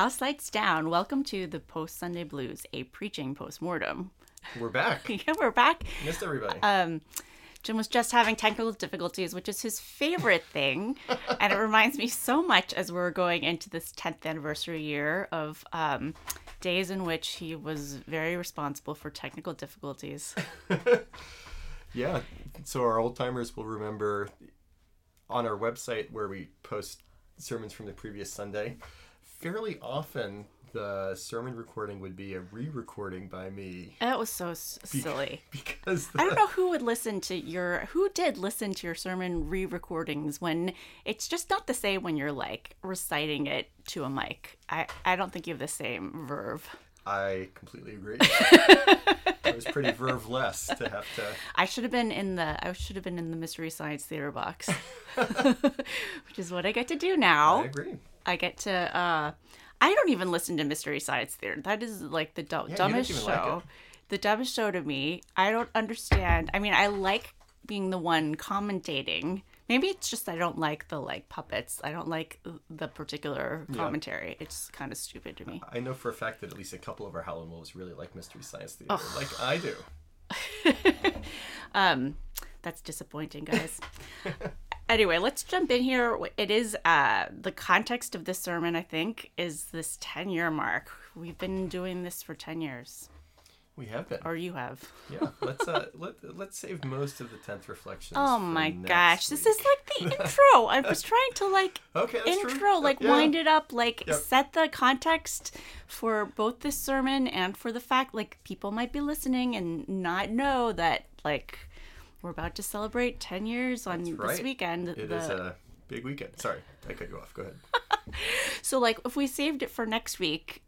House lights down. Welcome to the Post Sunday Blues, a preaching post-mortem. We're back. yeah, we're back. Missed everybody. Um, Jim was just having technical difficulties, which is his favorite thing, and it reminds me so much as we're going into this 10th anniversary year of um, days in which he was very responsible for technical difficulties. Yeah. So our old timers will remember on our website where we post sermons from the previous Sunday, fairly often the sermon recording would be a re-recording by me That was so s- silly. because I don't know who would listen to your who did listen to your sermon re-recordings when it's just not the same when you're like reciting it to a mic. I I don't think you have the same verve. I completely agree. it was pretty verve-less to have to. I should have been in the I should have been in the Mystery Science Theater box, which is what I get to do now. I agree. I get to. uh I don't even listen to Mystery Science Theater. That is like the du- don't dumbest even like show. the dumbest show to me. I don't understand. I mean, I like being the one commentating. Maybe it's just I don't like the like puppets. I don't like the particular commentary. It's kind of stupid to me. I know for a fact that at least a couple of our Howlin' Wolves really like Mystery Science Theater, like I do. Um, that's disappointing, guys. anyway, let's jump in here. It is uh, the context of this sermon. I think is this ten year mark. We've been doing this for ten years, We have been. or you have. Yeah. Let's uh let let's save most of the tenth reflections. Oh my gosh, this is like the intro. I was trying to like Okay, that's true. intro, like Yeah. wind it up, like Yep. set the context for both this sermon and for the fact like people might be listening and not know that like we're about to celebrate 10 years on this weekend. It the- is a big weekend. Sorry, I cut you off. Go ahead. So like if we saved it for next week,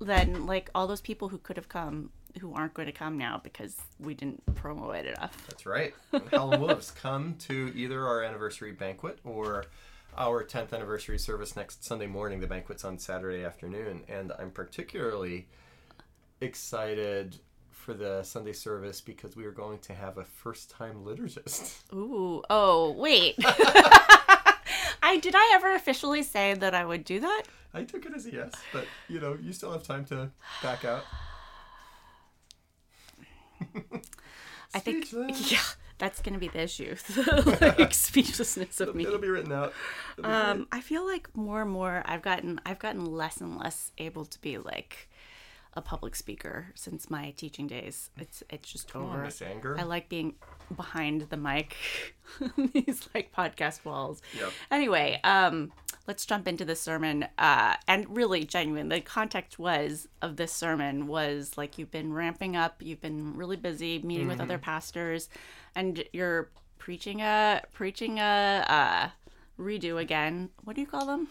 then like all those people who could have come who aren't going to come now because we didn't promo it enough. That's right. Howlin' Wolves, come to either our anniversary banquet or our 10th anniversary service next Sunday morning. The banquet's on Saturday afternoon, and I'm particularly excited for the Sunday service because we are going to have a first-time liturgist. Ooh, oh, wait. I did I ever officially say that I would do that? I took it as a yes, but you know, you still have time to back out. I think yeah, that's going to be the issue. the like, speechlessness of me. It'll be written out. Be Um, I feel like more and more I've gotten I've gotten less and less able to be like a public speaker since my teaching days. It's it's just. Come on, over. Miss Anger. I like being behind the mic, these like podcast walls. Yep. Anyway, um, let's jump into the sermon. Uh, and really, genuine. The context was of this sermon was like you've been ramping up. You've been really busy meeting with other pastors, and you're preaching a preaching a uh, redo again. What do you call them?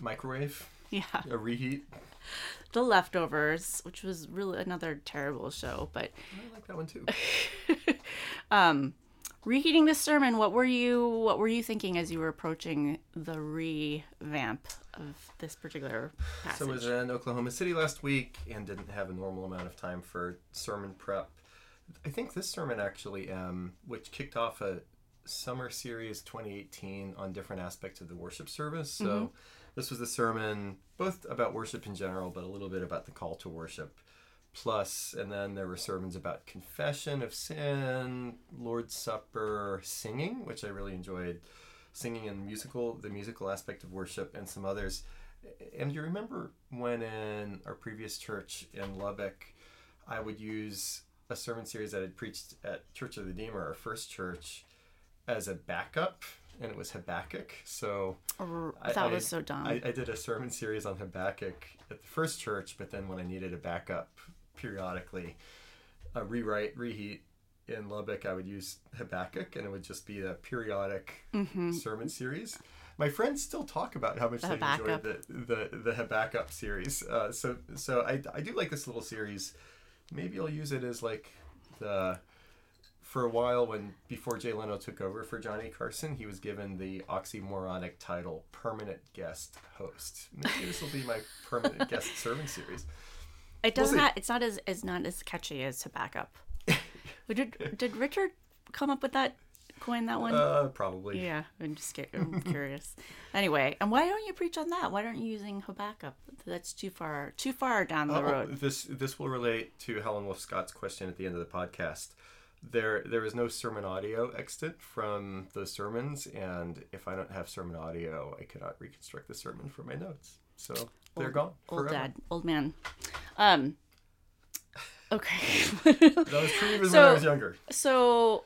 Microwave, Yeah, a reheat. The leftovers, which was really another terrible show, but I like that one too. reheating the sermon what were you what were you thinking as you were approaching the revamp of this particular passage So I was in Oklahoma City last week and didn't have a normal amount of time for sermon prep. I think this sermon actually, um, which kicked off a summer series 2018 on different aspects of the worship service. So this was the sermon both about worship in general, but a little bit about the call to worship. Plus, and then there were sermons about confession of sin, Lord's Supper, singing, which I really enjoyed, singing and musical, the musical aspect of worship, and some others. And you remember when in our previous church in Lubbock, I would use a sermon series that I'd preached at Church of the Redeemer, our first church, as a backup, and it was Habakkuk. So I- that I- was so dumb I, I did a sermon series on Habakkuk at the first church, but then when I needed a backup periodically, a rewrite, reheat in Lubbock, I would use Habakkuk, and it would just be a periodic sermon series. my friends still talk about how much The they enjoyed the the the Habakkuk series. Uh, so so I I do like this little series. Maybe I'll use it as like the for a while when before Jay Leno took over for Johnny Carson, he was given the oxymoronic title permanent guest host. Maybe this will be my permanent guest serving series. It doesn't. see. ha- it's not as it's not as catchy as Habakkuk. But did did Richard come up with that? Coin that one? Uh, probably. yeah, I'm just. I'm curious. Anyway, and why don't you preach on that? Why aren't you using Habakkuk? That's too far too far down the Oh, road. this this will relate to Howlin' Wolf Scott's question at the end of the podcast. There there is no sermon audio extant from those sermons, and if I don't have sermon audio, I cannot reconstruct the sermon from my notes. So they're gone Old dad, old man. Um. Okay. That was true even when I was younger. so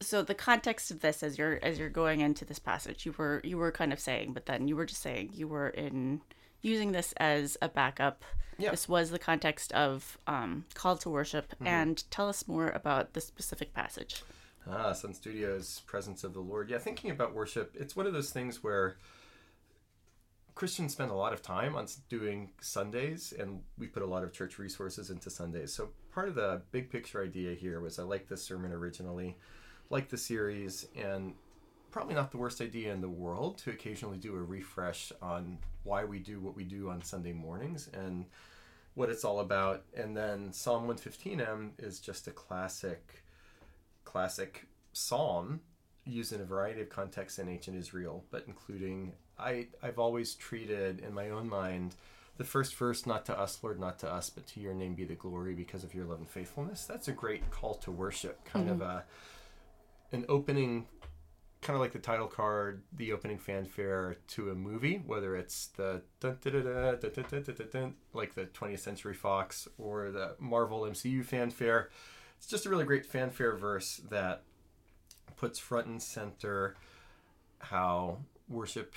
so the context of this as you're as you're going into this passage you were you were kind of saying but then you were just saying you were in using this as a backup Yeah. this was the context of um, call to worship Mm-hmm. and tell us more about the specific passage Ah, Sun Studios, Presence of the Lord. Yeah, thinking about worship, it's one of those things where Christians spend a lot of time on doing Sundays, and we put a lot of church resources into Sundays. So part of the big picture idea here was I like this sermon originally, like the series, and probably not the worst idea in the world to occasionally do a refresh on why we do what we do on Sunday mornings and what it's all about. And then Psalm 115m is just a classic classic psalm used in a variety of contexts in ancient Israel, but including I I've always treated in my own mind the first verse not to us Lord not to us but to your name be the glory because of your love and faithfulness. That's a great call to worship, kind of mm-hmm. a an opening kind of like the title card, the opening fanfare to a movie, whether it's the dun, dun, dun, like the 20th Century Fox or the Marvel MCU fanfare. It's just a really great fanfare verse that puts front and center how worship,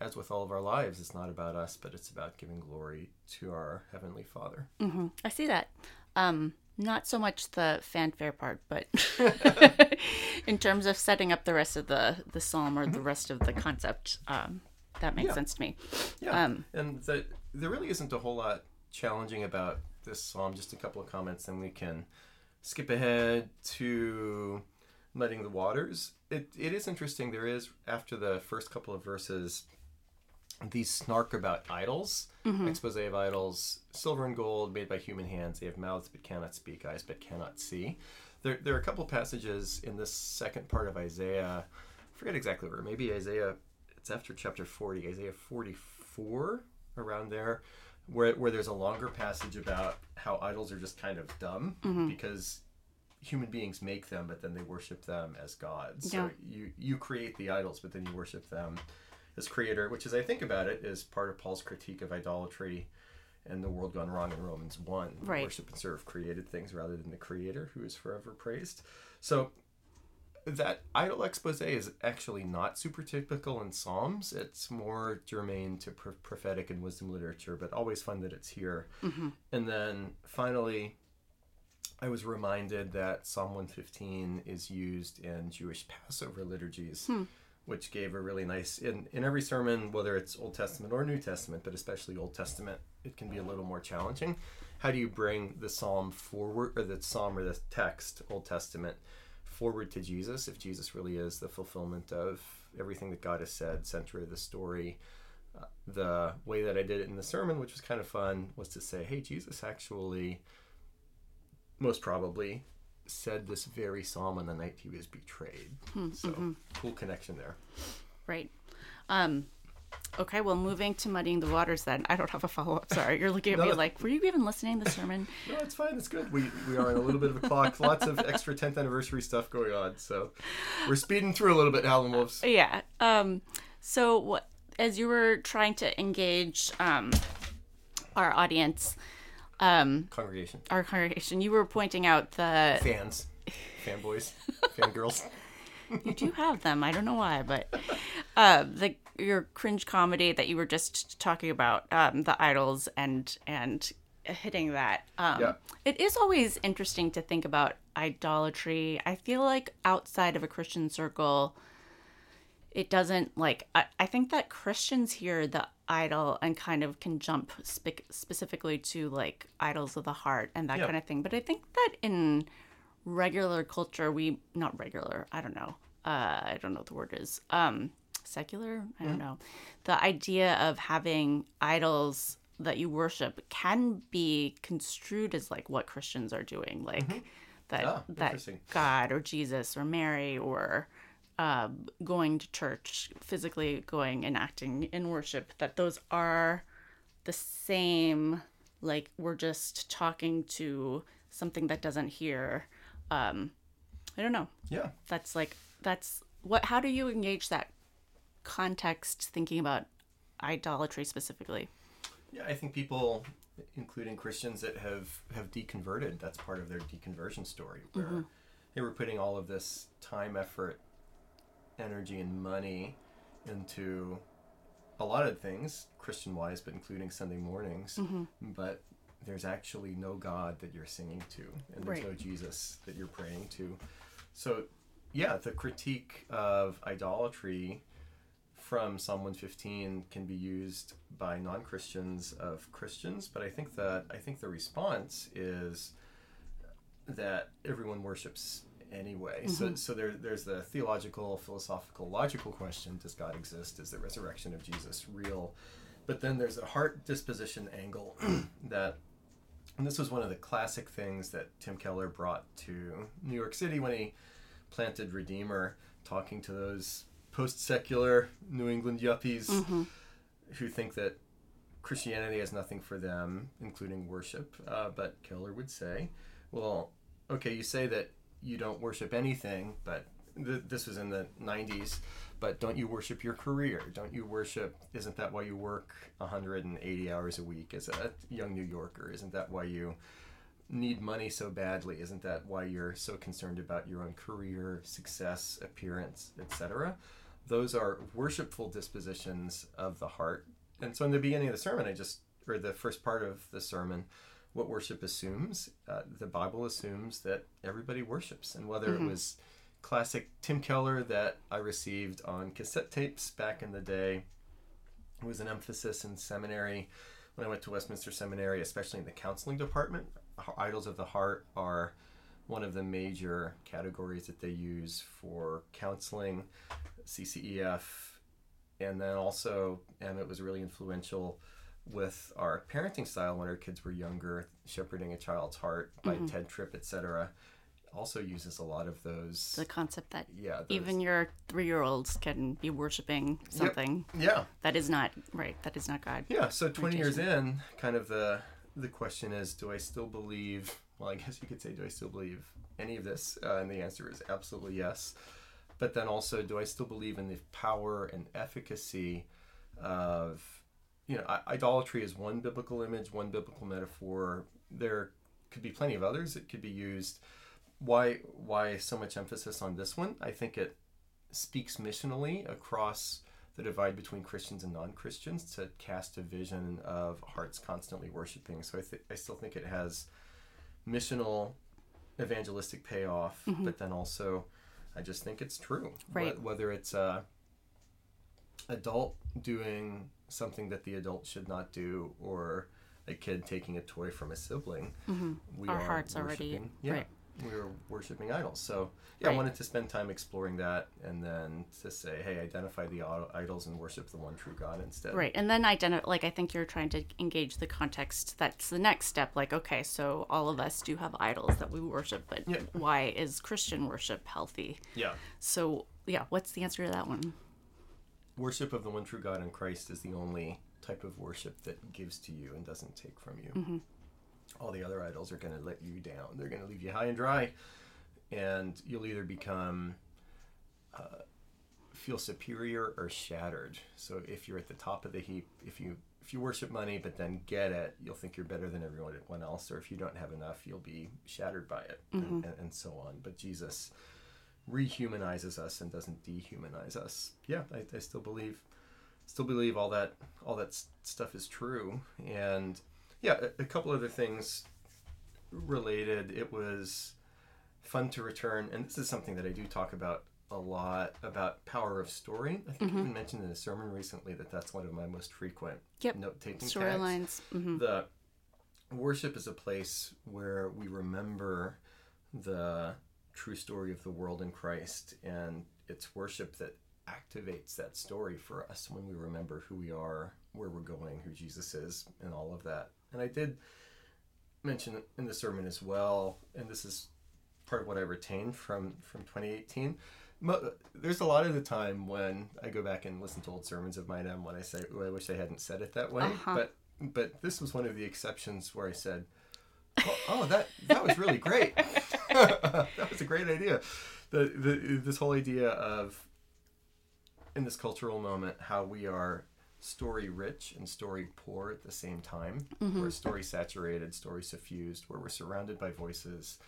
as with all of our lives, is not about us, but it's about giving glory to our Heavenly Father. Mm-hmm. I see that. Um, not so much the fanfare part but in terms of setting up the rest of the the psalm or the rest of the concept um that makes Yeah. sense to me Yeah, Um, and the, there really isn't a whole lot challenging about this psalm. Just a couple of comments, and we can skip ahead to muddying the waters. It it is interesting. There is after the first couple of verses, these snark about idols, mm-hmm. expose of idols, silver and gold made by human hands. They have mouths but cannot speak, eyes but cannot see. There, there are a couple passages in this second part of Isaiah. I forget exactly where. Maybe Isaiah. It's after chapter forty, Isaiah forty-four, around there, where where there's a longer passage about how idols are just kind of dumb mm-hmm. because human beings make them, but then they worship them as gods. Yeah. So you you create the idols, but then you worship them as creator, which as I think about it is part of Paul's critique of idolatry and the world gone wrong in Romans one. Right. Worship and serve created things rather than the creator who is forever praised. So that idol expose is actually not super typical in Psalms. It's more germane to pro- prophetic and wisdom literature, but always fun that it's here. Mm-hmm. And then finally, I was reminded that Psalm 115 is used in Jewish Passover liturgies, hmm. Which gave a really nice in in every sermon, whether it's Old Testament or New Testament, but especially Old Testament, it can be a little more challenging. How do you bring the psalm forward, or the psalm or the text, Old Testament, forward to Jesus, if Jesus really is the fulfillment of everything that God has said, center of the story? Uh, the way that I did it in the sermon, which was kind of fun, was to say, hey, Jesus actually most probably said this very psalm on the night he was betrayed. so cool connection there. Right. Um, okay, well, moving to muddying the waters then. I don't have a follow up. Sorry. You're looking at No, me like, were you even listening to the sermon? No, it's fine. It's good. We we are on a little bit of a clock. Lots of extra 10th anniversary stuff going on. So we're speeding through a little bit, Howlin' Wolves. yeah. Um, so, what, as you were trying to engage um, our audience, um, Congregation. our congregation, you were pointing out the. Fans. Fanboys. Fangirls. You do have them. I don't know why, but uh, the your cringe comedy that you were just talking about, um, the idols and and hitting that. Um, Yeah. It is always interesting to think about idolatry. I feel like outside of a Christian circle, it doesn't like I, I think that christians hear the idol and kind of can jump spe- specifically to like idols of the heart and that Yeah. kind of thing. But i think that in regular culture we not regular i don't know uh i don't know what the word is um secular? I don't know. The idea of having idols that you worship can be construed as like what christians are doing like that Ah, that god or jesus or mary or uh, going to church physically going and acting in worship that those are the same like we're just talking to something that doesn't hear um i don't know. Yeah. that's like that's what how do you engage that context thinking about idolatry specifically? Yeah, I think people, including Christians that have have deconverted, that's part of their deconversion story, where they were putting all of this time, effort, energy, and money into a lot of things, Christian wise, but including Sunday mornings. Mm-hmm. But there's actually no God that you're singing to, and there's Right. no Jesus that you're praying to. So, yeah, the critique of idolatry from Psalm 115 can be used by non-Christians of Christians, but I think that I think the response is that everyone worships anyway. So so there there's the theological, philosophical, logical question: Does God exist? Is the resurrection of Jesus real? But then there's a heart disposition angle that and this was one of the classic things that Tim Keller brought to New York City when he planted Redeemer, talking to those post secular New England yuppies who think that Christianity has nothing for them, including worship. Uh, but Keller would say, well, okay, you say that you don't worship anything, but th- this was in the 90s, but don't you worship your career? Don't you worship, isn't that why you work 180 hours a week as a young New Yorker? Isn't that why you need money so badly? Isn't that why you're so concerned about your own career, success, appearance, etc.? Those are worshipful dispositions of the heart. And so in the beginning of the sermon, I just, or the first part of the sermon, what worship assumes, uh, the Bible assumes that everybody worships. And whether it was classic Tim Keller that I received on cassette tapes back in the day, it was an emphasis in seminary when I went to Westminster Seminary, especially in the counseling department. Idols of the heart are one of the major categories that they use for counseling, CCEF, and then also, and it was really influential with our parenting style when our kids were younger, shepherding a child's heart by Tedd Tripp, etc. Also uses a lot of those. the concept that yeah, those- even your three-year-olds can be worshiping something yeah, that is not right that is not god Yeah, so 20 years in, kind of the the question is do I still believe, well I guess you could say do I still believe any of this? Uh, and the answer is absolutely yes. But then also do I still believe in the power and efficacy of you know, idolatry is one biblical image, one biblical metaphor. There could be plenty of others It could be used. Why why so much emphasis on this one? I think it speaks missionally across the divide between Christians and non-Christians to cast a vision of hearts constantly worshiping. So I th- I still think it has missional evangelistic payoff, mm-hmm. but then also I just think it's true. Right. whether it's a adult doing something that the adult should not do or a kid taking a toy from a sibling, we Mm-hmm. Our are hearts already- worshiping- yeah, right. we were worshiping idols. So yeah, I wanted to spend time exploring that and then to say, hey, identify the idols and worship the one true God instead. Right. And then identify, like, I think you're trying to engage the context. That's the next step. Like, okay, so all of us do have idols that we worship, but Yeah. why is Christian worship healthy? Yeah. So, yeah, what's the answer to that one? Worship of the one true God in Christ is the only type of worship that gives to you and doesn't take from you. All the other idols are going to let you down. They're going to leave you high and dry, and you'll either become uh, feel superior or shattered. So if you're at the top of the heap, if you if you worship money but then get it, you'll think you're better than everyone else. Or if you don't have enough, you'll be shattered by it, and, and, and so on. But Jesus rehumanizes us and doesn't dehumanize us. Yeah, I, I still believe, still believe all that all that stuff is true. And yeah, a, a couple other things related. It was fun to return, and this is something that I do talk about a lot about power of story. I think mm-hmm. even mentioned in a sermon recently that that's one of my most frequent yep. note taking storylines. Mm-hmm. The worship is a place where we remember the true story of the world in Christ, and it's worship that activates that story for us when we remember who we are, where we're going, who Jesus is, and all of that. And I did mention in the sermon as well, and this is part of what I retained from from 2018. There's a lot of the time when I go back and listen to old sermons of mine, and when I say, "Oh, I wish I hadn't said it that way," uh-huh. but but this was one of the exceptions where I said, "Oh, oh that that was really great. that was a great idea." The, the this whole idea of in this cultural moment how we are story rich and story poor at the same time. Mm-hmm. We're story saturated, story suffused, where we're surrounded by voices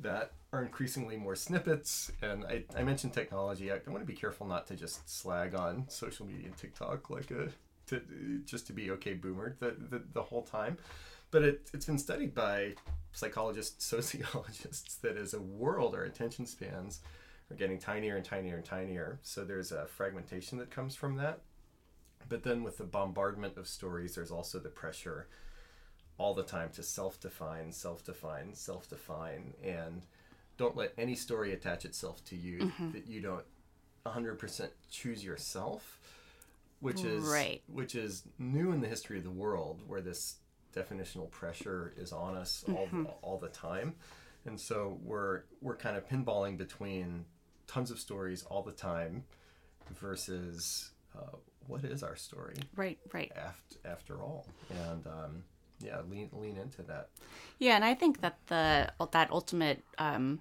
that are increasingly more snippets. And I, I mentioned technology. I, I want to be careful not to just slag on social media and TikTok like a to just to be okay boomer the, the, the whole time. But it, it's been studied by psychologists, sociologists that as a world, our attention spans are getting tinier and tinier and tinier. So there's a fragmentation that comes from that. But then with the bombardment of stories, there's also the pressure all the time to self define, self define, self define, and don't let any story attach itself to you mm-hmm. that you don't 100% choose yourself which is right. which is new in the history of the world where this definitional pressure is on us mm-hmm. all, all the time. And so we're we're kind of pinballing between tons of stories all the time versus uh, what is our story right right. after after all? And um, yeah lean lean into that. Yeah and i think that the that ultimate um,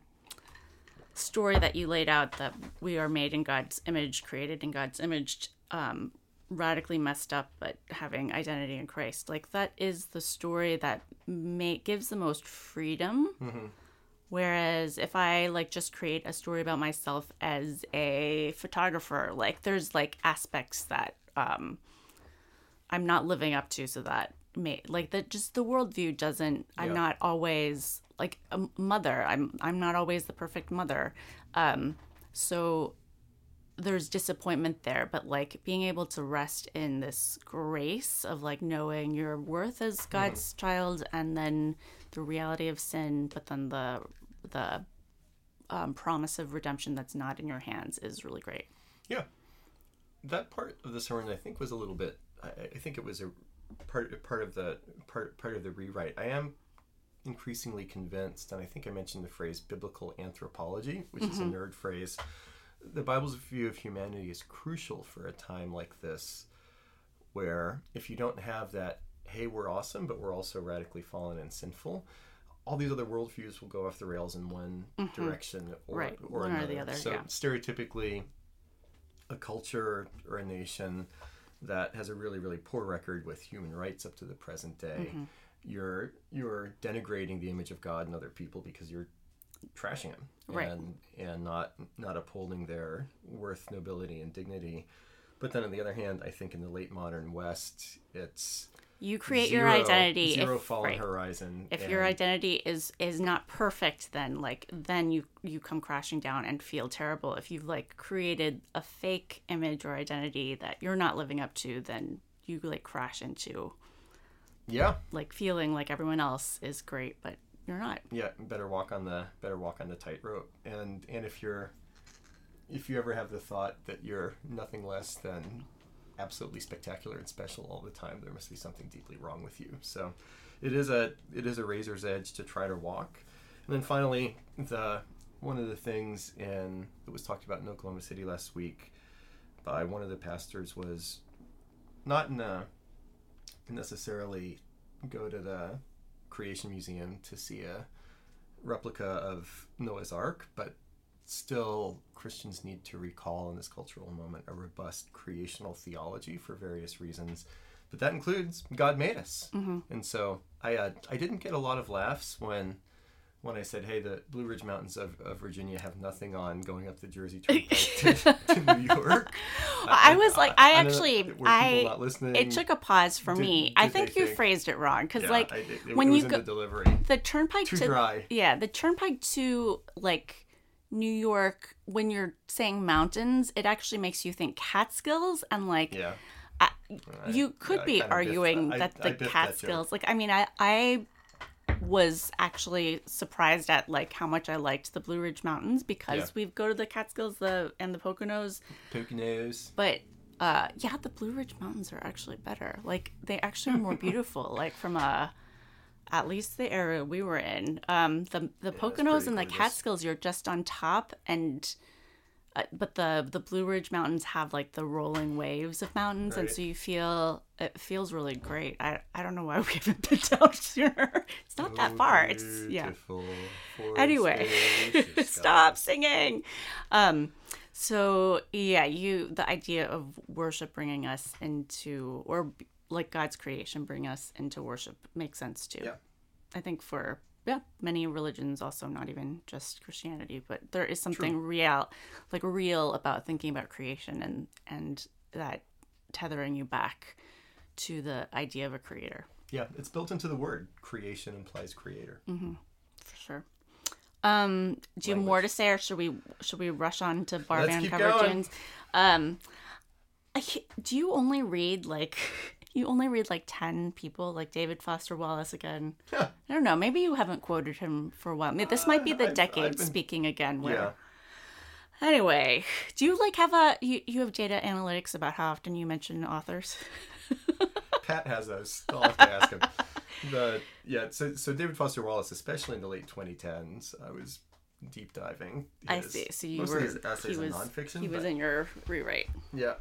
story that you laid out that we are made in god's image created in god's image um, radically messed up but having identity in christ like that is the story that may gives the most freedom mm-hmm. whereas if i like just create a story about myself as a photographer like there's like aspects that um i'm not living up to so that may like that just the worldview doesn't yeah. i'm not always like a mother i'm i'm not always the perfect mother um so there's disappointment there, but like being able to rest in this grace of like knowing your worth as mm-hmm. God's mm-hmm. child, and then the reality of sin, but then the the um, promise of redemption that's not in your hands is really great. Yeah, that part of the sermon I think was a little bit. I, I think it was a part part of the part part of the rewrite. I am increasingly convinced, and I think I mentioned the phrase biblical anthropology, which mm-hmm. is a mm-hmm. nerd phrase the Bible's view of humanity is crucial for a time like this, where if you don't have that, hey, we're awesome, but we're also radically fallen and sinful, all these other worldviews will go off the rails in one mm-hmm. direction or, right. or one another. Or the other, so yeah. stereotypically, a culture or a nation that has a really really poor record with human rights up to the present day. Mm-hmm. You're you're denigrating the image of God and other people because you're trashing them right. and and not not upholding their worth, nobility, and dignity. But then on the other hand, I think in the late modern West, it's you create zero, your identity zero if, fallen right. horizon. If your identity is is not perfect, then like then you you come crashing down and feel terrible. If you've like created a fake image or identity that you're not living up to, then you like crash into yeah like feeling like everyone else is great, but you're not. Yeah, better walk on the better walk on the tightrope. And and if you're if you ever have the thought that you're nothing less than absolutely spectacular and special all the time, there must be something deeply wrong with you. So it is a it is a razor's edge to try to walk. And then finally, the one of the things in that was talked about in Oklahoma City last week by one of the pastors was not in a necessarily go to the Creation Museum to see a replica of Noah's Ark, but still Christians need to recall in this cultural moment a robust creational theology for various reasons. But that includes God made us, mm-hmm. and so I uh, I didn't get a lot of laughs when when I said, "Hey, the Blue Ridge Mountains of, of Virginia have nothing on going up the Jersey Turnpike to, to, New York." I, was like, I, I actually, I it took a pause for did, me. Did I think you think? phrased it wrong because, yeah, like, it, when you go the delivery, the Turnpike Too to dry. yeah, the Turnpike to like New York, when you're saying mountains, it actually makes you think Catskills and like Yeah. I- you could yeah, be arguing that. That the biffed that. Catskills, like I mean, I I was actually surprised at like how much I liked the Blue Ridge Mountains because Yeah. we go to the Catskills, the and the Poconos, Poconos. but uh yeah, the Blue Ridge Mountains are actually better. Like they actually are more beautiful. like from a at least the area we were in, um, the the Poconos and the gorgeous. Catskills, you're just on top, and uh, but the the Blue Ridge Mountains have like the rolling waves of mountains, and so you feel it feels really great. I I don't know why we haven't been down sooner. It's not that far. It's yeah. Anyway, stop singing. Um, so yeah, you the idea of worship bringing us into or like God's creation bring us into worship makes sense too. Yeah. I think for yeah many religions also not even just Christianity, but there is something real, like real about thinking about creation and and that tethering you back to the idea of a creator. Yeah, it's built into the word. Creation implies creator. Mm. For sure. Um, do you have more to say, or should we should we rush on to bar Let's band keep cover going. tunes? Um, I, do you only read like you only read like ten people, like David Foster Wallace again? Yeah. I don't know. Maybe you haven't quoted him for a while. This might be the Uh, I've- decade I've been- speaking again. Where Yeah. anyway, do you like have a you you have data analytics about how often you mention authors? Pat has those. I'll have to ask him. The yeah, so so David Foster Wallace, especially in the late 2010s, I was deep diving. I see. So you were his essays he was nonfiction. he was but- in your rewrite. Yeah,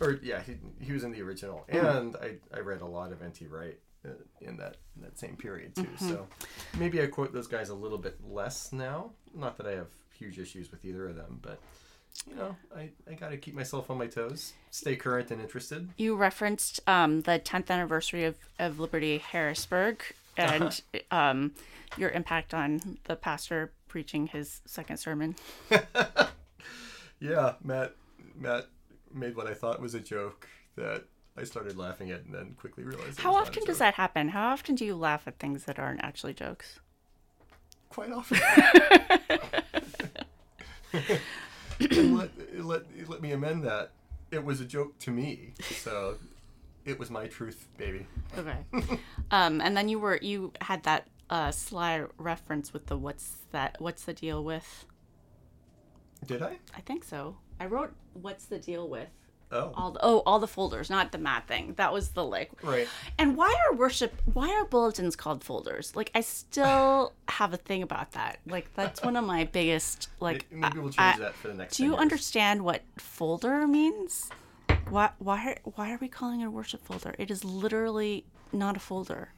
or yeah, he, he was in the original, Mm-hmm. and I, I read a lot of N.T. Wright uh, in that in that same period too. Mm-hmm. So maybe I quote those guys a little bit less now. Not that I have huge issues with either of them, but you know, I, I got to keep myself on my toes, stay current and interested. You referenced um, the 10th anniversary of, of Liberti Harrisburg and um, your impact on the pastor preaching his second sermon. Yeah, Matt Matt made what I thought was a joke that I started laughing at and then quickly realized. it How was not a often does that happen? How often do you laugh at things that aren't actually jokes? quite often. Let, let, let me amend that. It was a joke to me, so it was my truth, baby. Okay. um, and then you were you had that uh, sly reference with the what's that what's the deal with? Did I? I think so. I wrote what's the deal with Oh, all the oh all the folders, not the mat thing. That was the like right. And why are worship? Why are bulletins called folders? Like I still have a thing about that. Like that's one of my biggest. Like Maybe we'll change I- that for the next. do you years. understand what folder means? Why why why are we calling it a worship folder? It is literally not a folder.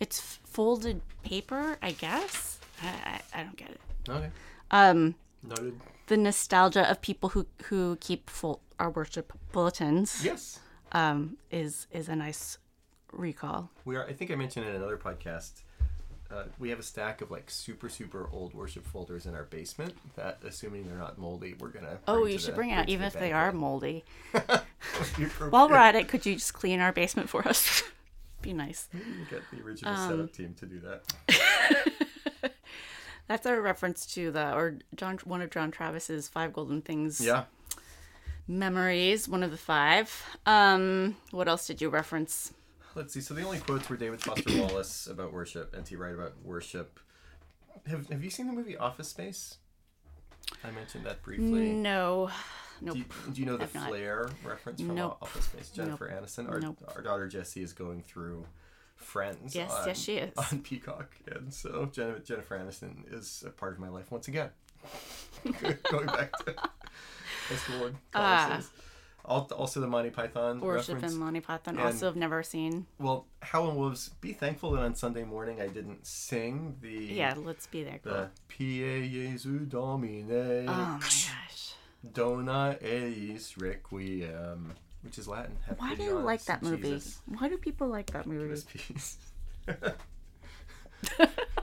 It's folded paper, I guess. I, I, I don't get it. Okay. Um, Noted. The nostalgia of people who who keep fol- our worship bulletins Yes, um, is is a nice recall. we are. I think I mentioned in another podcast. Uh, we have a stack of like super super old worship folders in our basement. That, assuming they're not moldy, we're gonna. Oh, you should the- bring it out, even the if they are moldy. While we're at it, could you just clean our basement for us? Be nice. Get the original Um, setup team to do that. That's a reference to the or John one of John Travis's five golden things Yeah. memories. One of the five. Um, what else did you reference? Let's see. So the only quotes were David Foster Wallace about worship, N.T. Wright about worship. Have Have you seen the movie Office Space? I mentioned that briefly. No, nope. Do you, do you know the I've not. Flair reference from Nope. Office Space? Jennifer Aniston. Our, Nope. our daughter Jessie is going through Friends. Yes, on, yes, she is. on Peacock, and so Jen, Jennifer Aniston is a part of my life once again. going back to high school and ah. days. Also, the Monty Python Worship reference. and Monty Python. And- Also, have never seen. Well, Howlin' Wolves, be thankful that on Sunday morning I didn't sing the Yeah, let's be there. the. Pie Jesu Domine Oh my gosh. Dona Eis Requiem, which is Latin. Have Why do you like that movie? Jesus. Why do people like that movie? peace.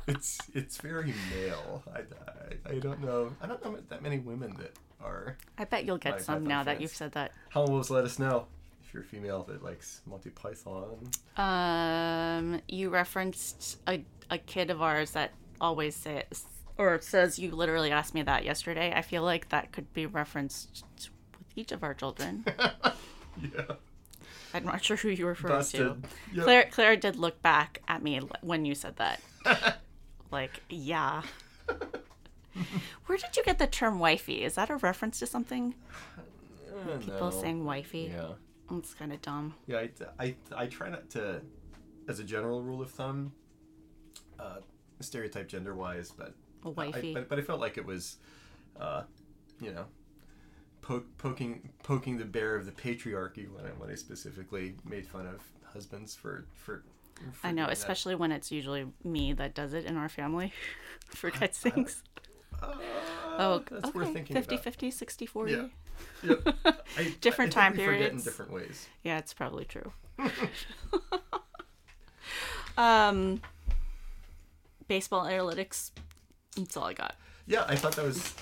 it's it's very male. I, I, I don't know. I don't know that many women that are. I bet you'll get some Python now that you've said that. Howlin' Wolves, let us know if you're a female that likes Monty Python. Um, you referenced a, a kid of ours that always says, or says you literally asked me that yesterday. I feel like that could be referenced with each of our children. Yeah. I'm not sure who you were referring to. Yep. Claire, Claire did look back at me when you said that. like, yeah. Where did you get the term wifey? Is that a reference to something? People no. saying wifey. Yeah. It's kind of dumb. Yeah, I, I, I try not to, as a general rule of thumb, uh, stereotype gender wise, but A wifey. I, but, but I felt like it was, uh, you know, poking poking the bear of the patriarchy when I when I specifically made fun of husbands for for. for I know, doing that. especially when it's usually me that does it in our family for God's sakes. Uh, Oh, that's okay. worth thinking 50 about. 50, 60 40. Yeah. Yep. I, Different I time think we forget in periods. different ways. Yeah, it's probably true. um, baseball analytics. That's all I got. Yeah, I thought that was.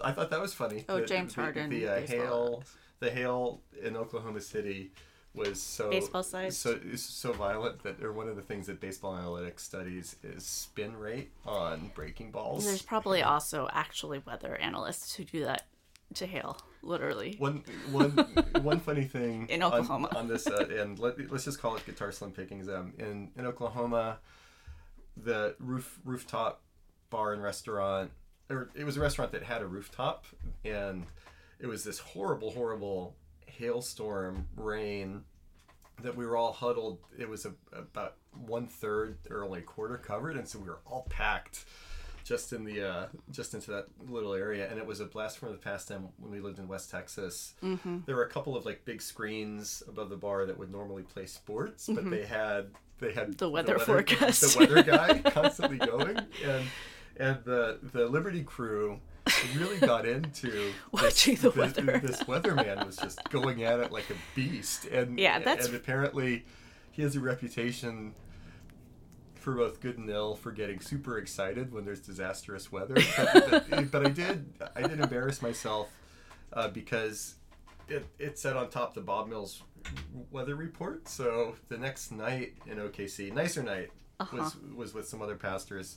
That- I thought that was funny. Oh, The- James the, Harden, The uh, hail, the hail in Oklahoma City was so Baseball sized? so so violent that or one of the things that baseball analytics studies is spin rate on breaking balls. There's probably also actually weather analysts who do that to hail, literally. one one one funny thing In on- Oklahoma. on, this uh, and let, let's just call it guitar slim pickings um in in oklahoma the roof rooftop bar and restaurant or it was a restaurant that had a rooftop and it was this horrible horrible hailstorm rain that we were all huddled it was a, about one third or only a quarter covered and so we were all packed just in the uh, just into that little area and it was a blast from the past time when we lived in west texas Mm-hmm. there were a couple of like big screens above the bar that would normally play sports but they had they had Mm-hmm. The weather forecast. the weather guy constantly going and and the the Liberti crew really got into Watching this, the weather. this weatherman was just going at it like a beast and Yeah, that's- and apparently he has a reputation for both good and ill for getting super excited when there's disastrous weather. But, but, but I did I did embarrass myself uh, because it, it said on top the Bob Mills weather report. So the next night in OKC, nicer night, was was with some other pastors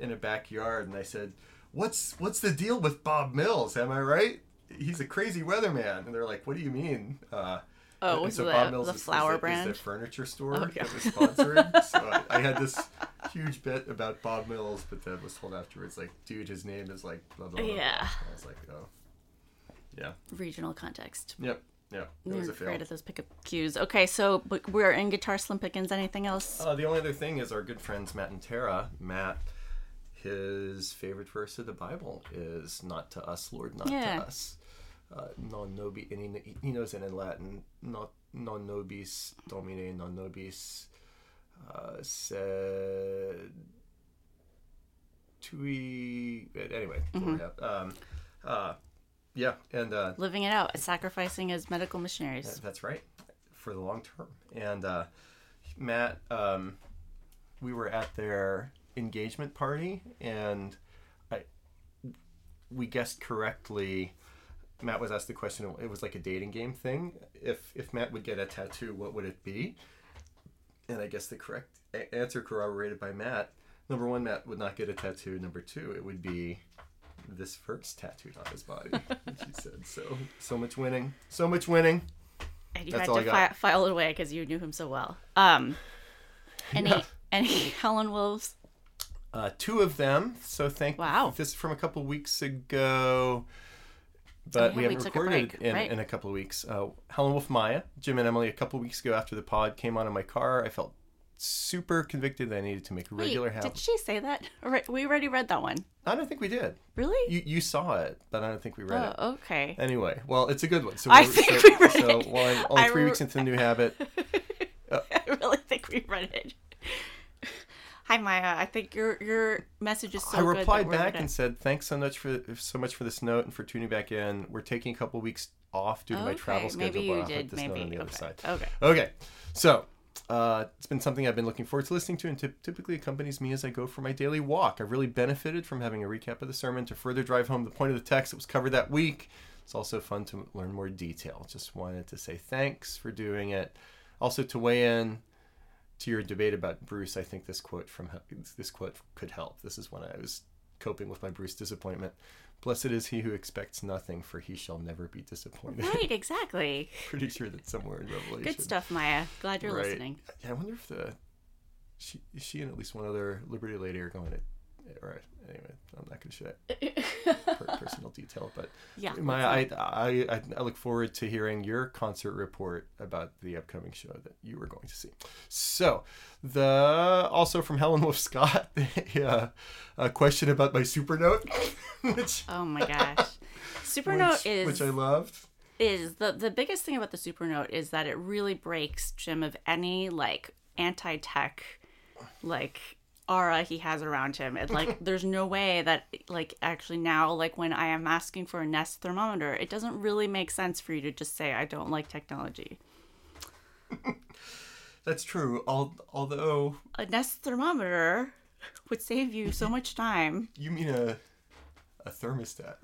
in a backyard, and I said, "What's what's the deal with Bob Mills? Am I right? He's a crazy weatherman." And they're like, "What do you mean?" Uh, Oh, and so the- Bob Mills the is- is flower the- is brand? the furniture store Oh, yeah. that was sponsoring. so I, I had this huge bit about Bob Mills, but then was told afterwards, like, dude, his name is like blah blah. blah. Yeah. I was like, oh, yeah, Regional context. yep, yeah. It was a fail. great at those pickup cues. Okay, so we're in Guitar Slim Pickens. Anything else? Uh, the only other thing is our good friends Matt and Tara. Matt, his favorite verse of the Bible is "Not to us, Lord, not Yeah. to us." Uh, non nobis, and he, he knows it in Latin. Not non nobis domine, non nobis uh, sed tui. Anyway, Mm-hmm. um, uh, yeah, and uh, Living it out, sacrificing as medical missionaries. that's right, for the long term. And uh, Matt, um, we were at their engagement party, and I, we guessed correctly. Matt was asked the question. It was like a dating game thing. If if Matt would get a tattoo, what would it be? And I guess the correct a- answer, corroborated by Matt. Number one, Matt would not get a tattoo. Number two, it would be this first tattooed on his body. she said so. So much winning. So much winning. And you That's had to fi- file it away because you knew him so well. Um, any Yeah. any Howlin' Wolves? Uh, two of them. So thank. Wow. This is from a couple weeks ago, but yeah, we we haven't a recorded break, in, right. in a couple of weeks. Uh, Howlin' Wolf Maya, Jim and Emily, a couple of weeks ago after the pod came on in my car, I felt super convicted that I needed to make a regular Wait, habit. did she say that? We already read that one. I don't think we did. Really? You you saw it, but I don't think we read it. oh, okay. Anyway, well, it's a good one. So I think so, we read so it. well, I'm only I three re- weeks into the new habit. I really think we read it. Hi Maya, I think your your message is so I replied back and said, "Thanks so much for so much for this note and for tuning back in. We're taking a couple weeks off due to my travel schedule, maybe but you I'll put did, this note maybe. on the other Okay, side." okay. Okay, so uh, it's been something I've been looking forward to listening to, and typ- typically accompanies me as I go for my daily walk. I've really benefited from having a recap of the sermon to further drive home the point of the text that was covered that week. It's also fun to learn more detail. Just wanted to say thanks for doing it. Also to weigh in to your debate about Bruce, I think this quote from this quote could help. This is when I was coping with my Bruce disappointment. Blessed is he who expects nothing, for he shall never be disappointed. Right, exactly. Pretty sure that's somewhere in Revelation. Good stuff, Maya. Glad you're Right. listening. Yeah, I wonder if the she she and at least one other Liberti lady are going to. All right. Anyway, I'm not going to share per- personal detail, but Yeah. Let's I, I I look forward to hearing your concert report about the upcoming show that you were going to see. So, the also from Howlin' Wolf Scott, uh, a question about my Supernote, which Oh my gosh. Supernote which, is which I loved. is the the biggest thing about the Supernote is that it really breaks Jim of any like anti-tech like aura he has around him. It like there's no way that like actually now like when I am asking for a Nest thermometer, it doesn't really make sense for you to just say I don't like technology. That's true. Al- although A Nest thermometer would save you so much time. you mean a a thermostat.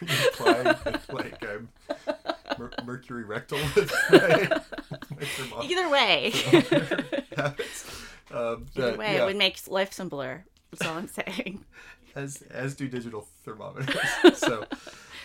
Are you implying that, like I'm mer- mercury rectal with my, my Either way? Um, either that- way, yeah, it would make life simpler. That's all I'm saying. as as do digital thermometers. so,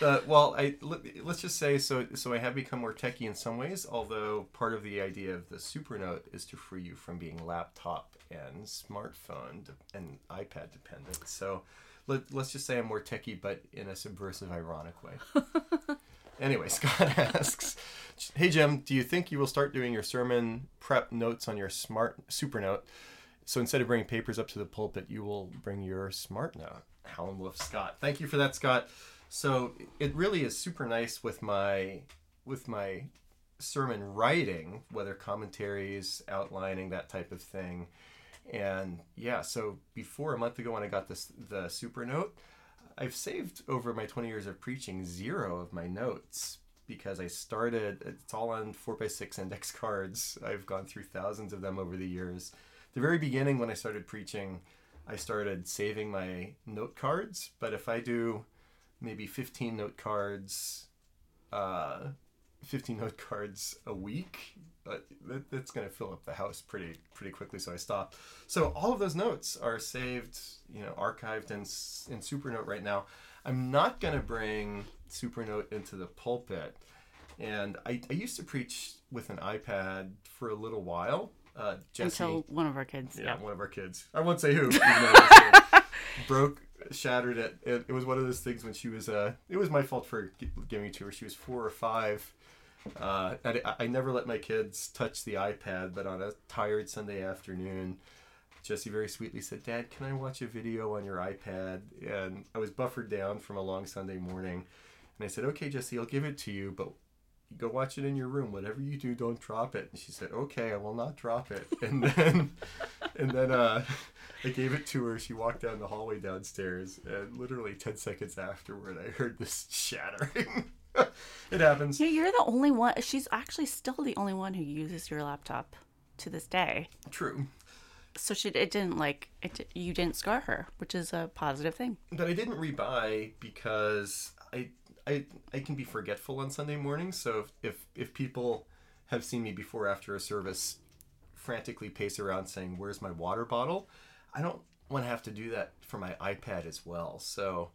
uh, well, I let, let's just say so. So I have become more techie in some ways. Although part of the idea of the Supernote is to free you from being laptop and smartphone de- and iPad dependent. So let, let's just say I'm more techie, but in a subversive, ironic way. Anyway, Scott asks, "Hey Jim, do you think you will start doing your sermon prep notes on your smart Supernote? So instead of bringing papers up to the pulpit, you will bring your smart note." Howlin' Wolf Scott. Thank you for that, Scott. So it really is super nice with my with my sermon writing, whether commentaries, outlining, that type of thing. And yeah, so before a month ago when I got this the Supernote, I've saved over my 20 years of preaching zero of my notes because I started, it's all on 4x6 index cards. I've gone through thousands of them over the years. The very beginning when I started preaching, I started saving my note cards, but if I do maybe 15 note cards, uh, 15 note cards a week, that's going to fill up the house pretty pretty quickly. So I stopped. So all of those notes are saved, you know, archived in in Supernote right now. I'm not going to bring Supernote into the pulpit, and I, I used to preach with an iPad for a little while. Uh, Jesse, Until one of our kids. yeah, Yeah. one of our kids. I won't say who. it's, broke, shattered it. it. It was one of those things when she was. Uh, it was my fault for gi- giving it to her. She was four or five. Uh, I, I never let my kids touch the iPad, but on a tired Sunday afternoon, Jesse very sweetly said, "Dad, can I watch a video on your iPad?" And I was buffered down from a long Sunday morning, and I said, "Okay, Jesse, I'll give it to you, but." Go watch it in your room. Whatever you do, don't drop it. And she said, "Okay, I will not drop it." And then, and then uh, I gave it to her. She walked down the hallway downstairs, and literally ten seconds afterward, I heard this shattering. it happens. Yeah, you're the only one. She's actually still the only one who uses your laptop to this day. True, So she it didn't like it. You didn't scar her, which is a positive thing. but I didn't rebuy because I I I can be forgetful on Sunday mornings. So if if, if people have seen me before after a service frantically pace around saying, "Where's my water bottle?" I don't want to have to do that for my iPad as well. So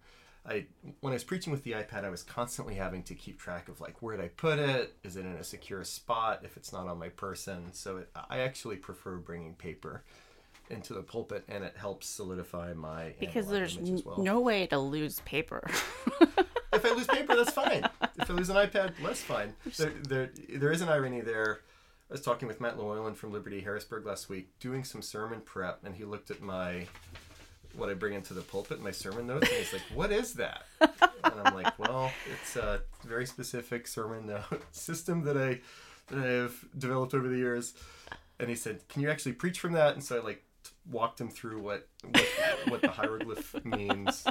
I when I was preaching with the iPad, I was constantly having to keep track of like where did I put it? Is it in a secure spot? If it's not on my person, so it, I actually prefer bringing paper into the pulpit, and it helps solidify my Because there's well. no way to lose paper. If I lose paper, that's fine. If I lose an iPad, less fine. There, there, there is an irony there. I was talking with Matt Llewellyn from Liberti Harrisburg last week, doing some sermon prep, and he looked at my what I bring into the pulpit, my sermon notes, and he's like, "What is that?" And I'm like, "Well, it's a very specific sermon note system that I that I have developed over the years." And he said, "Can you actually preach from that?" And so I like walked him through what what, what the hieroglyph means.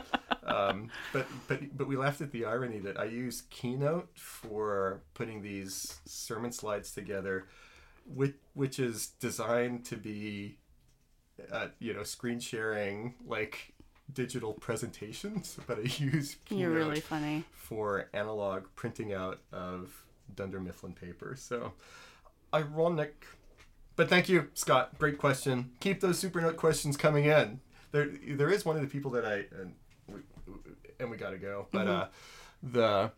Um, but but but we laughed at the irony that I use Keynote for putting these sermon slides together, which which is designed to be, uh, you know, screen sharing like digital presentations. But I use You're really funny. for analog printing out of Dunder Mifflin paper. So ironic. but thank you, Scott. Great question. Keep those Supernote questions coming in. There, there is one of the people that I and we, and we got to go. But uh, the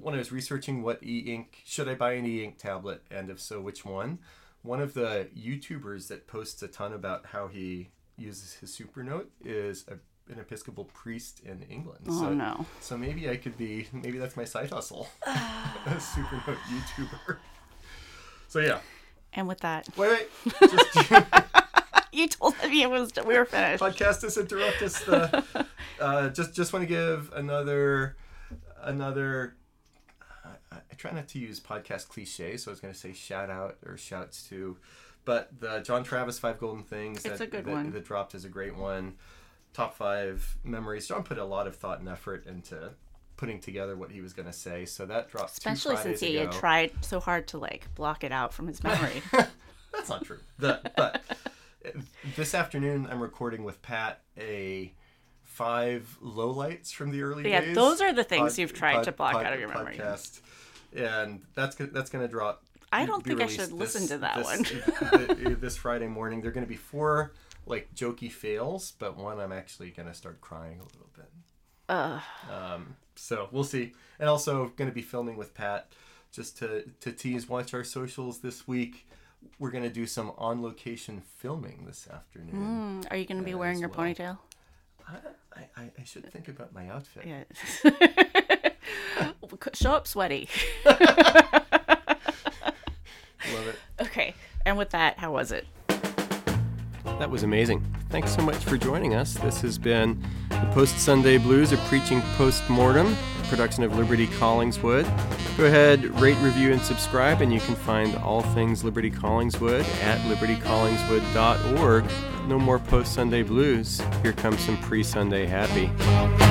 when I was researching what e-ink should I buy an e-ink tablet, and if so, which one? One of the YouTubers that posts a ton about how he uses his Supernote is a, an Episcopal priest in England. Oh so, no. so maybe I could be maybe that's my side hustle, a Supernote YouTuber. So yeah. And with that, Wait, wait. Just you told me it was we were finished. podcast us interrupt us. The, uh, just just want to give another another. I, try not to use podcast cliches, so I was going to say shout out or shouts to, but the John Travis five golden things. It's that, a good that, one. That dropped is a great one. Top five memories. John put a lot of thought and effort into putting together what he was going to say, so that dropped. Especially since he had tried so hard to like block it out from his memory. That's not true. The, but uh, this afternoon, I'm recording with Pat a five lowlights from the early Yeah, days. those are the things pod- you've tried pod- to block pod- out of your memory. Podcast, and that's that's going to drop. I don't think I should listen to that this, one. this Friday morning. They're going to be four like jokey fails, but one I'm actually going to start crying a little bit. Ugh. Um, so we'll see. And also going to be filming with Pat just to, to tease, watch our socials this week. We're going to do some on location filming this afternoon. Mm, Are you going to be wearing your well. ponytail? I, I, I should think about my outfit. Yeah. Show up sweaty. Love it. Okay. And with that, how was it? That was amazing. Thanks so much for joining us. This has been the Post Sunday Blues, a preaching post mortem production of Liberti Collingswood. Go ahead, rate, review, and subscribe, and you can find all things Liberti Collingswood at libertycollingswood.org. No more post Sunday blues. Here comes some pre Sunday happy.